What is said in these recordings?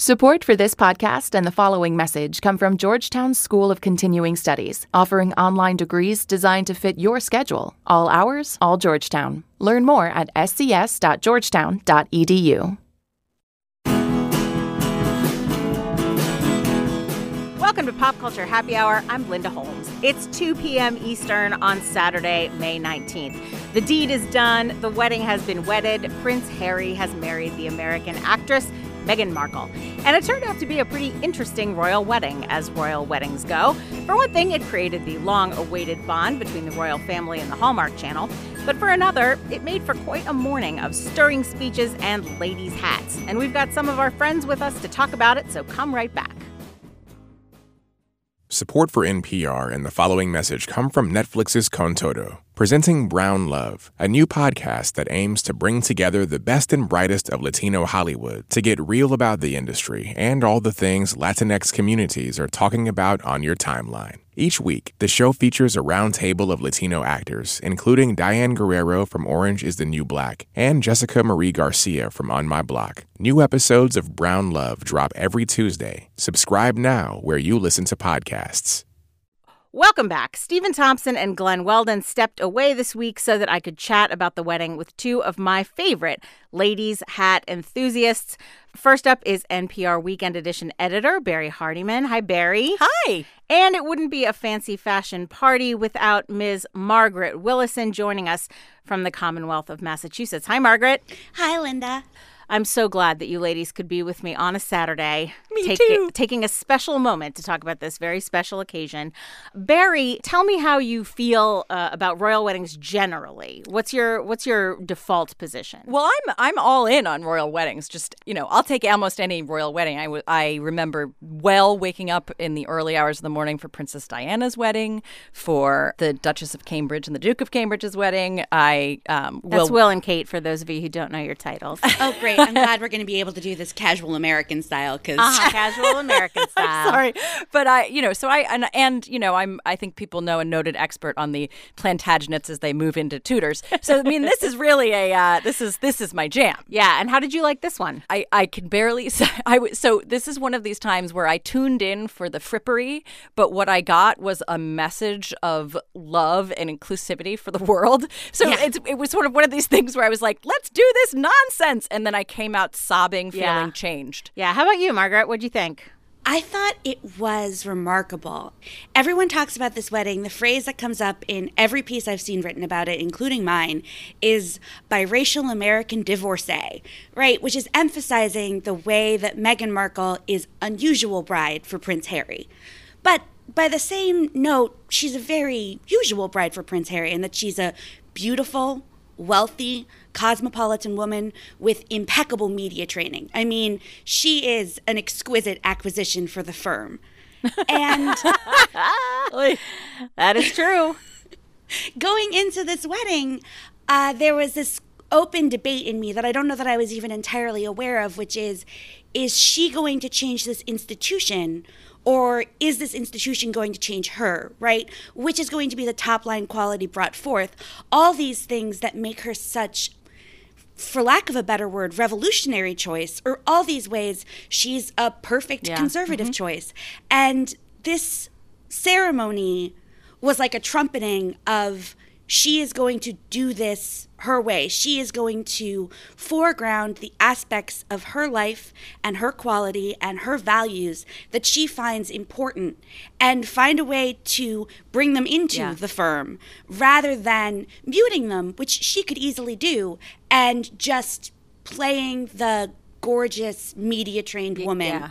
Support for this podcast and the following message come from Georgetown School of Continuing Studies, offering online degrees designed to fit your schedule. All hours, all Georgetown. Learn more at scs.georgetown.edu. Welcome to Pop Culture Happy Hour. I'm Linda Holmes. It's 2 p.m. Eastern on Saturday, May 19th. The deed is done. The wedding has been wedded. Prince Harry has married the American actress Meghan Markle. And it turned out to be a pretty interesting royal wedding, as royal weddings go. For one thing, it created the long awaited bond between the royal family and the Hallmark Channel. But for another, it made for quite a morning of stirring speeches and ladies' hats. And we've got some of our friends with us to talk about it, so come right back. Support for NPR and the following message come from Netflix's Con Todo, presenting Brown Love, a new podcast that aims to bring together the best and brightest of Latino Hollywood to get real about the industry and all the things Latinx communities are talking about on your timeline. Each week, the show features a roundtable of Latino actors, including Diane Guerrero from Orange is the New Black and Jessica Marie Garcia from On My Block. New episodes of Brown Love drop every Tuesday. Subscribe now where you listen to podcasts. Welcome back. Stephen Thompson and Glenn Weldon stepped away this week so that I could chat about the wedding with two of my favorite ladies' hat enthusiasts. First up is NPR Weekend Edition editor Barrie Hardymon. Hi, Barrie. Hi. And it wouldn't be a fancy fashion party without Ms. Margaret Willison joining us from the Commonwealth of Massachusetts. Hi, Margaret. Hi, Linda. I'm so glad that you ladies could be with me on a Saturday. Me take, too. Taking a special moment to talk about this very special occasion. Barrie, tell me how you feel uh, about royal weddings generally. What's your What's your default position? Well, I'm I'm all in on royal weddings. Just you know, I'll take almost any royal wedding. I, w- I remember well waking up in the early hours of the morning for Princess Diana's wedding, for the Duchess of Cambridge and the Duke of Cambridge's wedding. I um, That's will. Will and Kate for those of you who don't know your titles. Oh, great. I'm glad we're going to be able to do this casual American style because uh-huh, casual American style. Sorry, but I, you know, so I and, and you know, I'm I think people know a noted expert on the Plantagenets as they move into Tudors. So I mean, this is really a uh, this is this is my jam. Yeah, and how did you like this one? I, I can barely say I so this is one of these times where I tuned in for the frippery, but what I got was a message of love and inclusivity for the world. So Yeah. it's, it was sort of one of these things where I was like, let's do this nonsense, and then I came out sobbing, feeling Yeah. changed. Yeah, how about you, Margaret? What'd you think? I thought it was remarkable. Everyone talks about this wedding. The phrase that comes up in every piece I've seen written about it, including mine, is biracial American divorcee, right? Which is emphasizing the way that Meghan Markle is unusual bride for Prince Harry. But by the same note, she's a very usual bride for Prince Harry in that she's a beautiful, wealthy, cosmopolitan woman with impeccable media training. I mean, she is an exquisite acquisition for the firm. And That is true. going into this wedding, uh, there was this open debate in me that I don't know that I was even entirely aware of, which is is she going to change this institution? Or is this institution going to change her, right? Which is going to be the top line quality brought forth? All these things that make her such for lack of a better word, revolutionary choice, or all these ways, she's a perfect Yeah. conservative mm-hmm. choice. And this ceremony was like a trumpeting of she is going to do this her way. She is going to foreground the aspects of her life and her quality and her values that she finds important and find a way to bring them into Yeah. the firm rather than muting them, which she could easily do, and just playing the gorgeous media trained woman. yeah.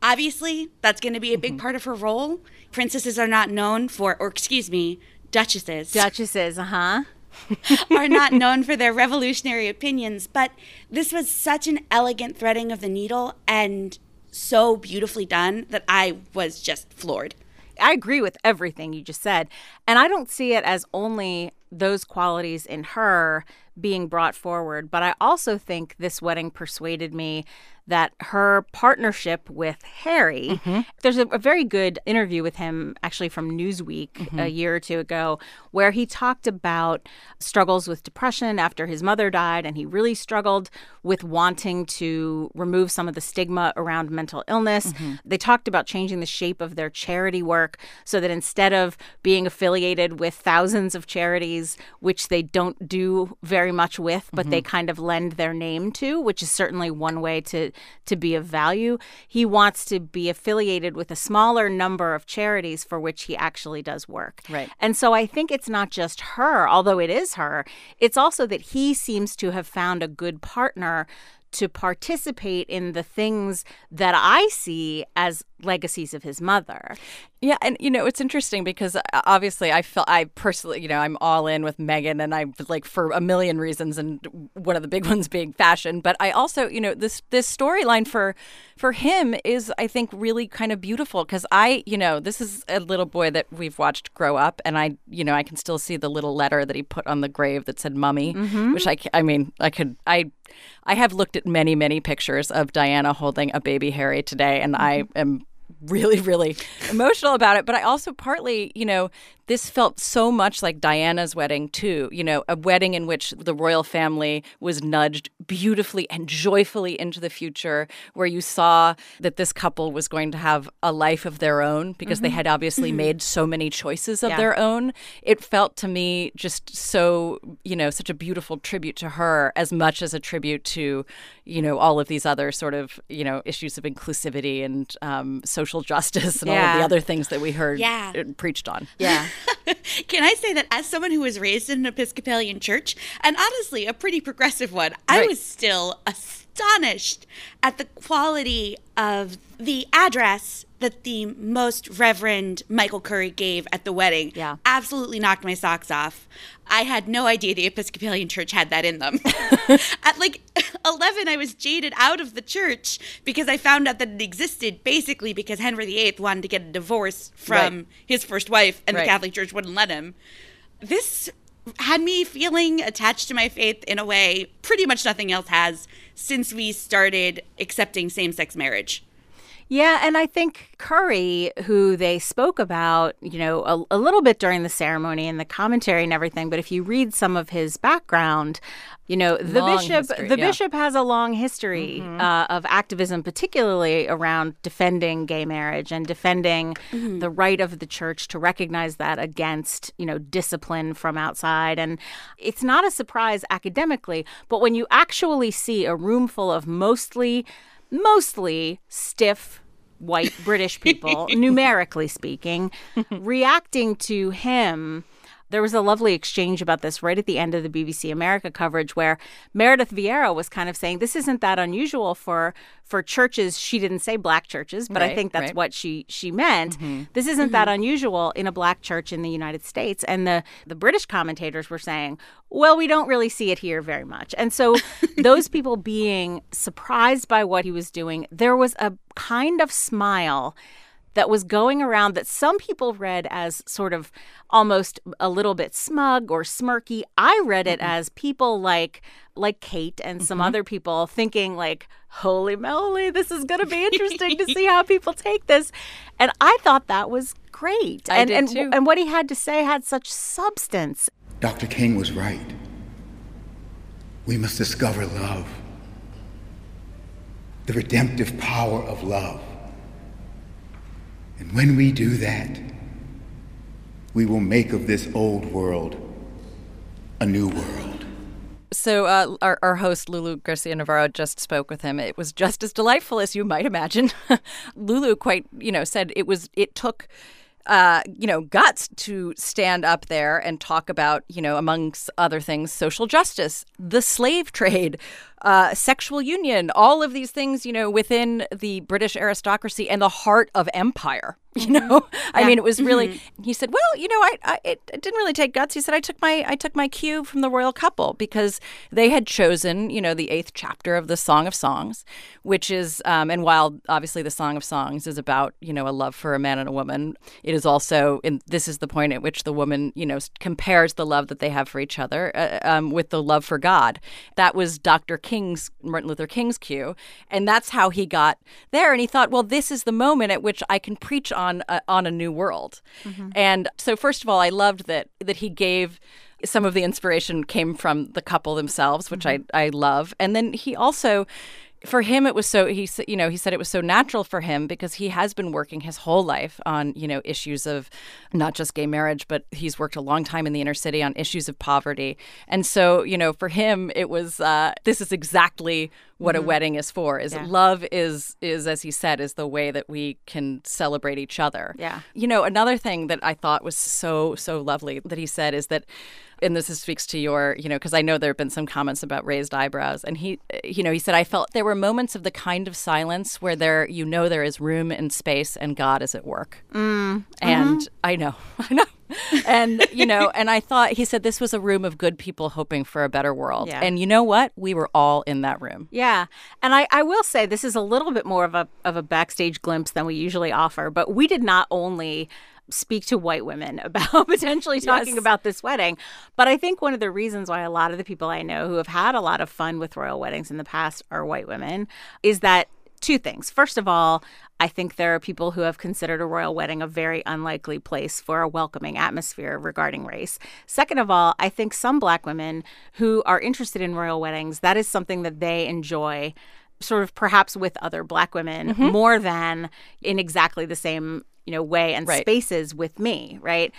Obviously, that's going to be a big mm-hmm. part of her role. Princesses are not known for, or excuse me, duchesses Duchesses, uh huh. are not known for their revolutionary opinions, but this was such an elegant threading of the needle and so beautifully done that I was just floored. I agree with everything you just said. And I don't see it as only those qualities in her being brought forward. But I also think this wedding persuaded me that her partnership with Harry, mm-hmm. there's a, a, very good interview with him actually from Newsweek mm-hmm. a year or two ago, where he talked about struggles with depression after his mother died. And he really struggled with wanting to remove some of the stigma around mental illness. Mm-hmm. They talked about changing the shape of their charity work so that instead of being affiliated with thousands of charities, which they don't do very much with, but they mm-hmm. kind of lend their name to, which is certainly one way to to be of value. He wants to be affiliated with a smaller number of charities for which he actually does work. Right. And so I think it's not just her, although it is her, it's also that he seems to have found a good partner to participate in the things that I see as legacies of his mother. Yeah, and you know it's interesting because uh, obviously I felt I personally, you know, I'm all in with Meghan, and I like for a million reasons, and one of the big ones being fashion. But I also, you know, this this storyline for for him is I think really kind of beautiful because I, you know, this is a little boy that we've watched grow up, and I, you know, I can still see the little letter that he put on the grave that said "mummy," mm-hmm. which I, I mean, I could, I, I have looked at many many pictures of Diana holding a baby Harry today, and mm-hmm. I am really, really emotional about it. But I also partly, you know, this felt so much like Diana's wedding, too. You know, a wedding in which the royal family was nudged beautifully and joyfully into the future, where you saw that this couple was going to have a life of their own because mm-hmm. they had obviously mm-hmm. made so many choices of yeah. their own. It felt to me just so, you know, such a beautiful tribute to her as much as a tribute to, you know, all of these other sort of, you know, issues of inclusivity and um, social justice and yeah. all of the other things that we heard yeah. preached on. Yeah. Can I say that as someone who was raised in an Episcopalian church, and honestly a pretty progressive one, right. I was still astonished at the quality of the address that the most Reverend Michael Curry gave at the wedding. Yeah. Absolutely knocked my socks off. I had no idea the Episcopalian Church had that in them. at like 11, I was jaded out of the church because I found out that it existed basically because Henry VIII wanted to get a divorce from right. his first wife and right. the Catholic Church wouldn't let him. This had me feeling attached to my faith in a way pretty much nothing else has since we started accepting same sex marriage. Yeah, and I think Curry, who they spoke about, you know, a, a, little bit during the ceremony and the commentary and everything, but if you read some of his background, you know, the long bishop history, the yeah. bishop has a long history mm-hmm. uh, of activism, particularly around defending gay marriage and defending mm-hmm. the right of the church to recognize that against, you know, discipline from outside. And it's not a surprise academically, but when you actually see a room full of mostly mostly stiff white British people, numerically speaking, reacting to him there was a lovely exchange about this right at the end of the BBC America coverage where Meredith Vieira was kind of saying this isn't that unusual for for churches. She didn't say black churches, but right, I think that's right. what she she meant. Mm-hmm. This isn't mm-hmm. that unusual in a black church in the United States. And the the British commentators were saying, well, we don't really see it here very much. And so those people being surprised by what he was doing, there was a kind of smile that was going around that some people read as sort of almost a little bit smug or smirky. I read it mm-hmm. as people like like Kate and mm-hmm. some other people thinking like, "Holy moly, this is going to be interesting to see how people take this." And I thought that was great. I and did and too. and what he had to say had such substance. Dr. King was right. We must discover love. The redemptive power of love. And when we do that, we will make of this old world a new world. So, uh, our, our host, Lulu Garcia Navarro, just spoke with him. It was just as delightful as you might imagine. Lulu quite, you know, said it was, it took uh, you know, guts to stand up there and talk about, you know, amongst other things, social justice, the slave trade, uh, sexual union, all of these things, you know, within the British aristocracy and the heart of empire. You know, I mean, it was really. He said, "Well, you know, I, I it, it didn't really take guts." He said, "I took my I took my cue from the royal couple because they had chosen, you know, the eighth chapter of the Song of Songs, which is, um, and while obviously the Song of Songs is about, you know, a love for a man and a woman, it is also, and this is the point at which the woman, you know, compares the love that they have for each other uh, um, with the love for God. That was Dr. King's Martin Luther King's cue, and that's how he got there. And he thought, well, this is the moment at which I can preach on a, on a new world. Mm-hmm. And so, first of all, I loved that that he gave some of the inspiration came from the couple themselves, which mm-hmm. I I love. And then he also for him it was so he you know he said it was so natural for him because he has been working his whole life on you know issues of not just gay marriage but he's worked a long time in the inner city on issues of poverty. And so you know for him it was uh, this is exactly what a wedding is for is love is is as he said is the way that we can celebrate each other. Yeah. you know another thing that i thought was so so lovely that he said is that and this speaks to your, you know, because I know there have been some comments about raised eyebrows, and he, you know, he said I felt there were moments of the kind of silence where there, you know, there is room and space, and God is at work. Mm, and I know, I know, and you know, and I thought he said this was a room of good people hoping for a better world, Yeah. and you know what? We were all in that room. Yeah, and I, I will say this is a little bit more of a of a backstage glimpse than we usually offer, but we did not only speak to white women about potentially talking Yes. about this wedding, but I think one of the reasons why a lot of the people I know who have had a lot of fun with royal weddings in the past are white women is that two things. First of all, I think there are people who have considered a royal wedding a very unlikely place for a welcoming atmosphere regarding race. Second of all, I think some black women who are interested in royal weddings, that is something that they enjoy sort of perhaps with other black women mm-hmm. more than in exactly the same, you know, way and Right. spaces with me, right?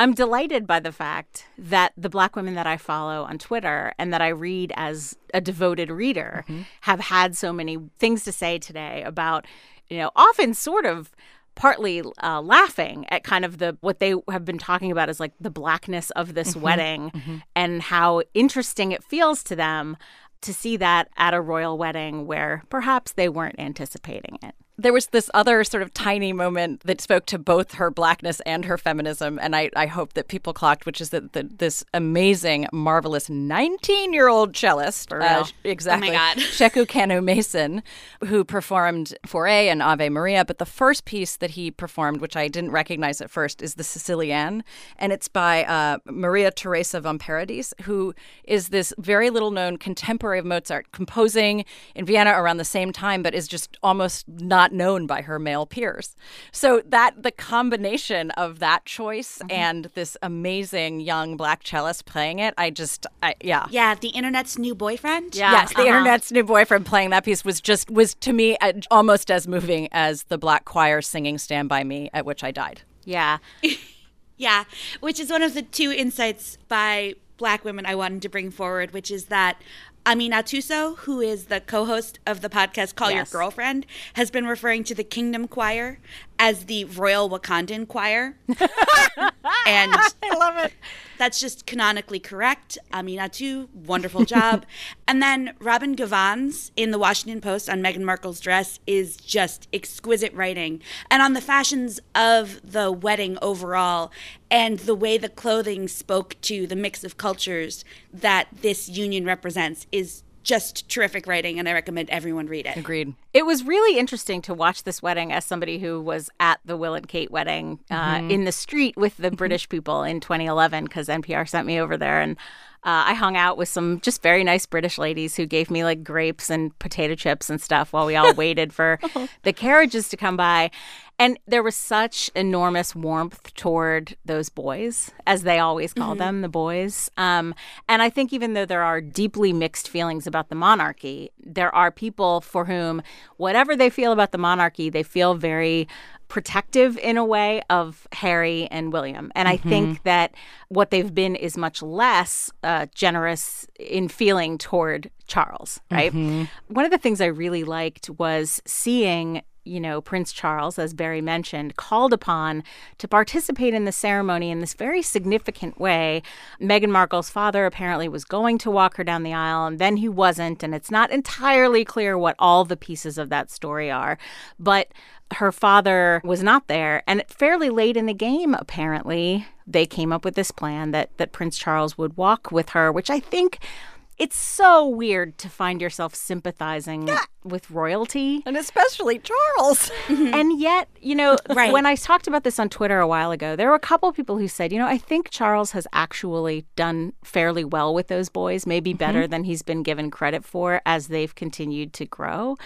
I'm delighted by the fact that the black women that I follow on Twitter and that I read as a devoted reader mm-hmm. have had so many things to say today about, you know, often sort of partly uh, laughing at kind of the what they have been talking about is like the blackness of this wedding and how interesting it feels to them to see that at a royal wedding where perhaps they weren't anticipating it. There was this other sort of tiny moment that spoke to both her blackness and her feminism, and I, I hope that people clocked, which is that the, this amazing, marvelous 19 year old cellist, uh, exactly, God. Sheku Kanneh-Mason, who performed Fauré and Ave Maria. But the first piece that he performed, which I didn't recognize at first, is the Sicilienne, and it's by uh, Maria Teresa von Paradis, who is this very little known contemporary of Mozart, composing in Vienna around the same time, but is just almost not known by her male peers. So that the combination of that choice and this amazing young black cellist playing it, I just, I, yeah. Yeah, the internet's new boyfriend. Yeah. Yes, the Uh-huh. internet's new boyfriend playing that piece was just was to me uh, almost as moving as the black choir singing "Stand by Me," at which I died. Yeah. Yeah, which is one of the two insights by black women I wanted to bring forward, which is that Aminatou Sow, who is the co host of the podcast Call Yes. Your Girlfriend, has been referring to the Kingdom Choir as the Royal Wakandan Choir. and I love it. that's just canonically correct. Aminatou, wonderful job. and then Robin Givhan in the Washington Post on Meghan Markle's dress is just exquisite writing. And on the fashions of the wedding overall and the way the clothing spoke to the mix of cultures that this union represents is just terrific writing and I recommend everyone read it. Agreed. It was really interesting to watch this wedding as somebody who was at the Will and Kate wedding uh, in the street with the British people in 2011 because NPR sent me over there and uh, I hung out with some just very nice British ladies who gave me like grapes and potato chips and stuff while we all waited for the carriages to come by. And there was such enormous warmth toward those boys, as they always call them, the boys. Um, and I think even though there are deeply mixed feelings about the monarchy, there are people for whom, whatever they feel about the monarchy, they feel very protective in a way of Harry and William. And I think that what they've been is much less uh, generous in feeling toward Charles, right? One of the things I really liked was seeing you know, Prince Charles, as Barrie mentioned, called upon to participate in the ceremony in this very significant way. Meghan Markle's father apparently was going to walk her down the aisle, and then he wasn't. And it's not entirely clear what all the pieces of that story are. But her father was not there. And fairly late in the game, apparently, they came up with this plan that, that Prince Charles would walk with her, which I think it's so weird to find yourself sympathizing yeah. with royalty. And especially Charles. and yet, you know, right. when I talked about this on Twitter a while ago, there were a couple of people who said, you know, I think Charles has actually done fairly well with those boys, maybe mm-hmm. better than he's been given credit for as they've continued to grow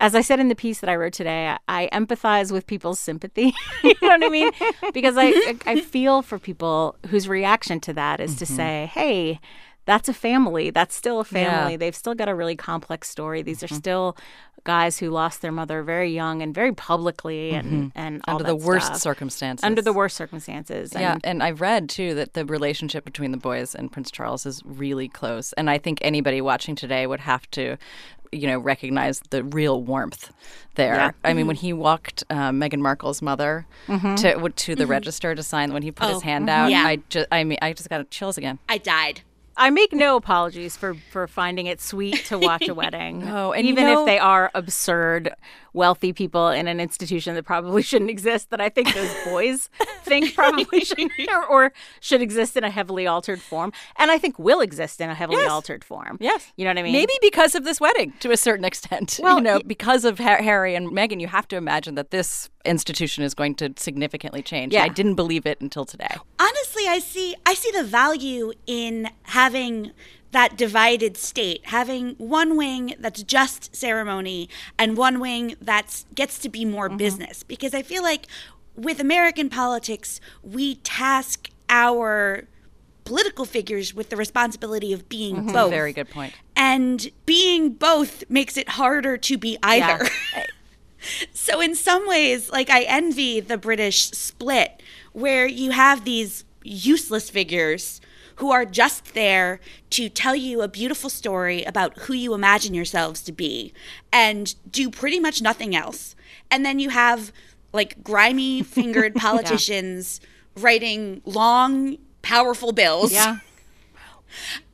as I said in the piece that I wrote today, I, I empathize with people's sympathy. you know what I mean? Because I, I feel for people whose reaction to that is mm-hmm. to say, hey, that's a family. That's still a family. Yeah. They've still got a really complex story. These mm-hmm. are still guys who lost their mother very young and very publicly and, mm-hmm. and under the worst stuff. circumstances. Under the worst circumstances. Yeah, and, and I've read too that the relationship between the boys and Prince Charles is really close. And I think anybody watching today would have to you know recognize the real warmth there. Yeah. I mean, when mm-hmm. he walked uh, Meghan Markle's mother mm-hmm. to to the mm-hmm. register to sign, when he put oh, his hand out, yeah. I just I mean I just got chills again. I died. I make no apologies for for finding it sweet to watch a wedding. oh, and even you know, if they are absurd, wealthy people in an institution that probably shouldn't exist, that I think those boys think probably should or, or, should exist in a heavily altered form, and I think will exist in a heavily yes. altered form. Yes, you know what I mean. Maybe because of this wedding, to a certain extent. Well, you know, y- because of Harry and Meghan, you have to imagine that this institution is going to significantly change. Yeah. I didn't believe it until today. Honestly, I see I see the value in having that divided state, having one wing that's just ceremony and one wing that gets to be more mm-hmm. business. Because I feel like with American politics, we task our political figures with the responsibility of being mm-hmm. both. Very good point. And being both makes it harder to be either. Yeah. so in some ways, like I envy the British split where you have these useless figures who are just there to tell you a beautiful story about who you imagine yourselves to be and do pretty much nothing else. And then you have like grimy fingered politicians yeah. writing long, powerful bills. Yeah.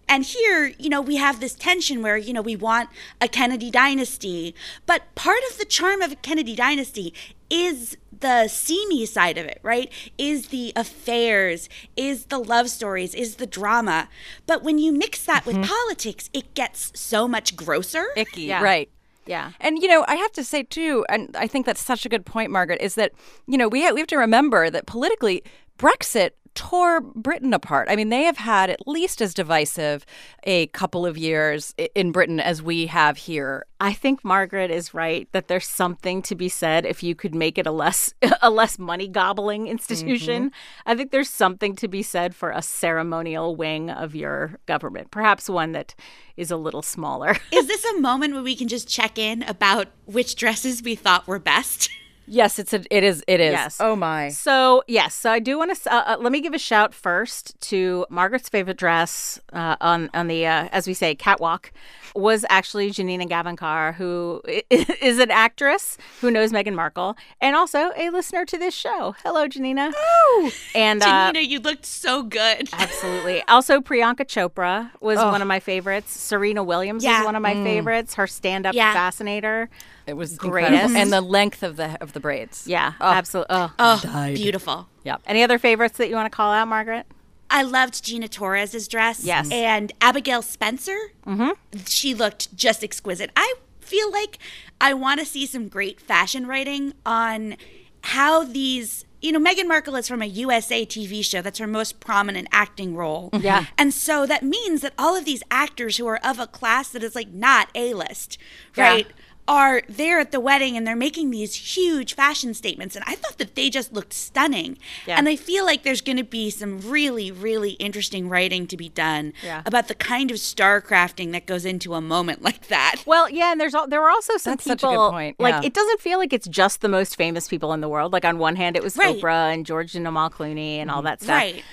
And here, you know, we have this tension where, you know, we want a Kennedy dynasty. But part of the charm of a Kennedy dynasty is the seamy side of it, right? Is the affairs, is the love stories, is the drama. But when you mix that mm-hmm. with politics, it gets so much grosser. Icky, yeah. right. Yeah. And, you know, I have to say, too, and I think that's such a good point, Margaret, is that, you know, we have, we have to remember that politically, Brexit tore Britain apart. I mean, they have had at least as divisive a couple of years in Britain as we have here. I think Margaret is right that there's something to be said if you could make it a less a less money gobbling institution. Mm-hmm. I think there's something to be said for a ceremonial wing of your government, perhaps one that is a little smaller. is this a moment where we can just check in about which dresses we thought were best? Yes, it's a, it is it is. Yes. Oh my. So yes, so I do want to uh, uh, let me give a shout first to Margaret's favorite dress uh, on on the uh, as we say catwalk was actually Janina Gavankar, who is an actress who knows Meghan Markle and also a listener to this show. Hello, Janina. Oh, and uh, Janina, you looked so good. Absolutely. Also, Priyanka Chopra was oh. one of my favorites. Serena Williams yeah. was one of my mm. favorites. Her stand-up yeah. fascinator. It was greatest, and the length of the of the braids. Yeah, oh. absolutely. Oh, oh beautiful. Yeah. Any other favorites that you want to call out, Margaret? I loved Gina Torres's dress. Yes. And Abigail Spencer. Mm-hmm. She looked just exquisite. I feel like I want to see some great fashion writing on how these you know, Meghan Markle is from a USA TV show. That's her most prominent acting role. Yeah. And so that means that all of these actors who are of a class that is like not A list, right? Yeah are there at the wedding and they're making these huge fashion statements. And I thought that they just looked stunning. Yeah. And I feel like there's going to be some really, really interesting writing to be done yeah. about the kind of star crafting that goes into a moment like that. Well, yeah, and there's all, there were also some That's people. Such a good point. Yeah. Like it doesn't feel like it's just the most famous people in the world. Like on one hand, it was right. Oprah and George and Amal Clooney and all mm-hmm. that stuff. Right.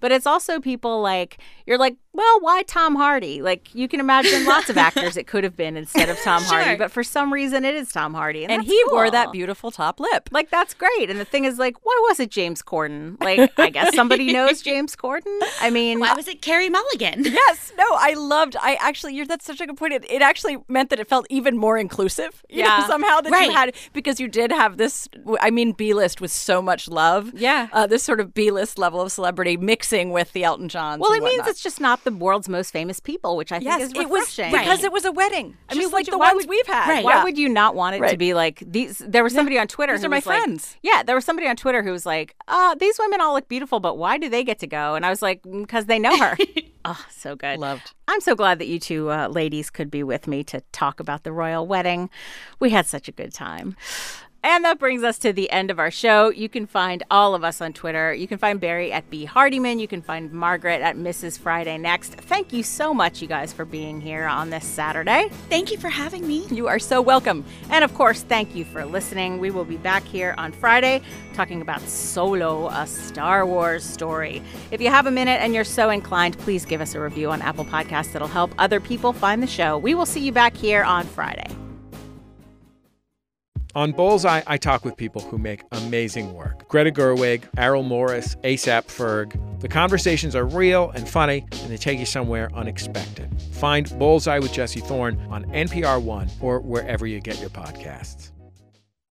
But it's also people like you're like Well, why Tom Hardy? Like you can imagine lots of actors it could have been instead of Tom Sure. Hardy, but for some reason it is Tom Hardy, and, And that's he wore that beautiful top lip. Like that's great. And the thing is, like, why was it James Corden? Like, I guess somebody knows James Corden. I mean, Why was it Carey Mulligan? Yes, no, I loved. I actually, you're that's such a good point. It, it actually meant that it felt even more inclusive. You know, Yeah. somehow that Right. you had because you did have this. I mean, B list with so much love. Yeah. uh, this sort of B list level of celebrity mixing with the Elton Johns. well, and it means it's just not the world's most famous people, which I think yes, is it was refreshing. because it was a wedding. I mean, Just like the ones would- we've had. Right. Why Yeah. would you not want it to be like these? There was somebody on Twitter These who are my was like- friends. yeah, there was somebody on Twitter who was like, "Uh, these women all look beautiful, but why do they get to go?" And I was like, "Because they know her." oh, so good. Loved. I'm so glad that you two uh, ladies could be with me to talk about the royal wedding. We had such a good time. And that brings us to the end of our show. You can find all of us on Twitter. You can find Barrie at B Hardymon. You can find Margaret at Mrs. Friday Next. Thank you so much, you guys, for being here on this Saturday. Thank you for having me. You are so welcome. And of course, thank you for listening. We will be back here on Friday talking about Solo, a Star Wars story. If you have a minute and you're so inclined, please give us a review on Apple Podcasts. That'll help other people find the show. We will see you back here on Friday. On Bullseye, I talk with people who make amazing work. Greta Gerwig, Errol Morris, ASAP Ferg. The conversations are real and funny, and they take you somewhere unexpected. Find Bullseye with Jesse Thorne on NPR One or wherever you get your podcasts.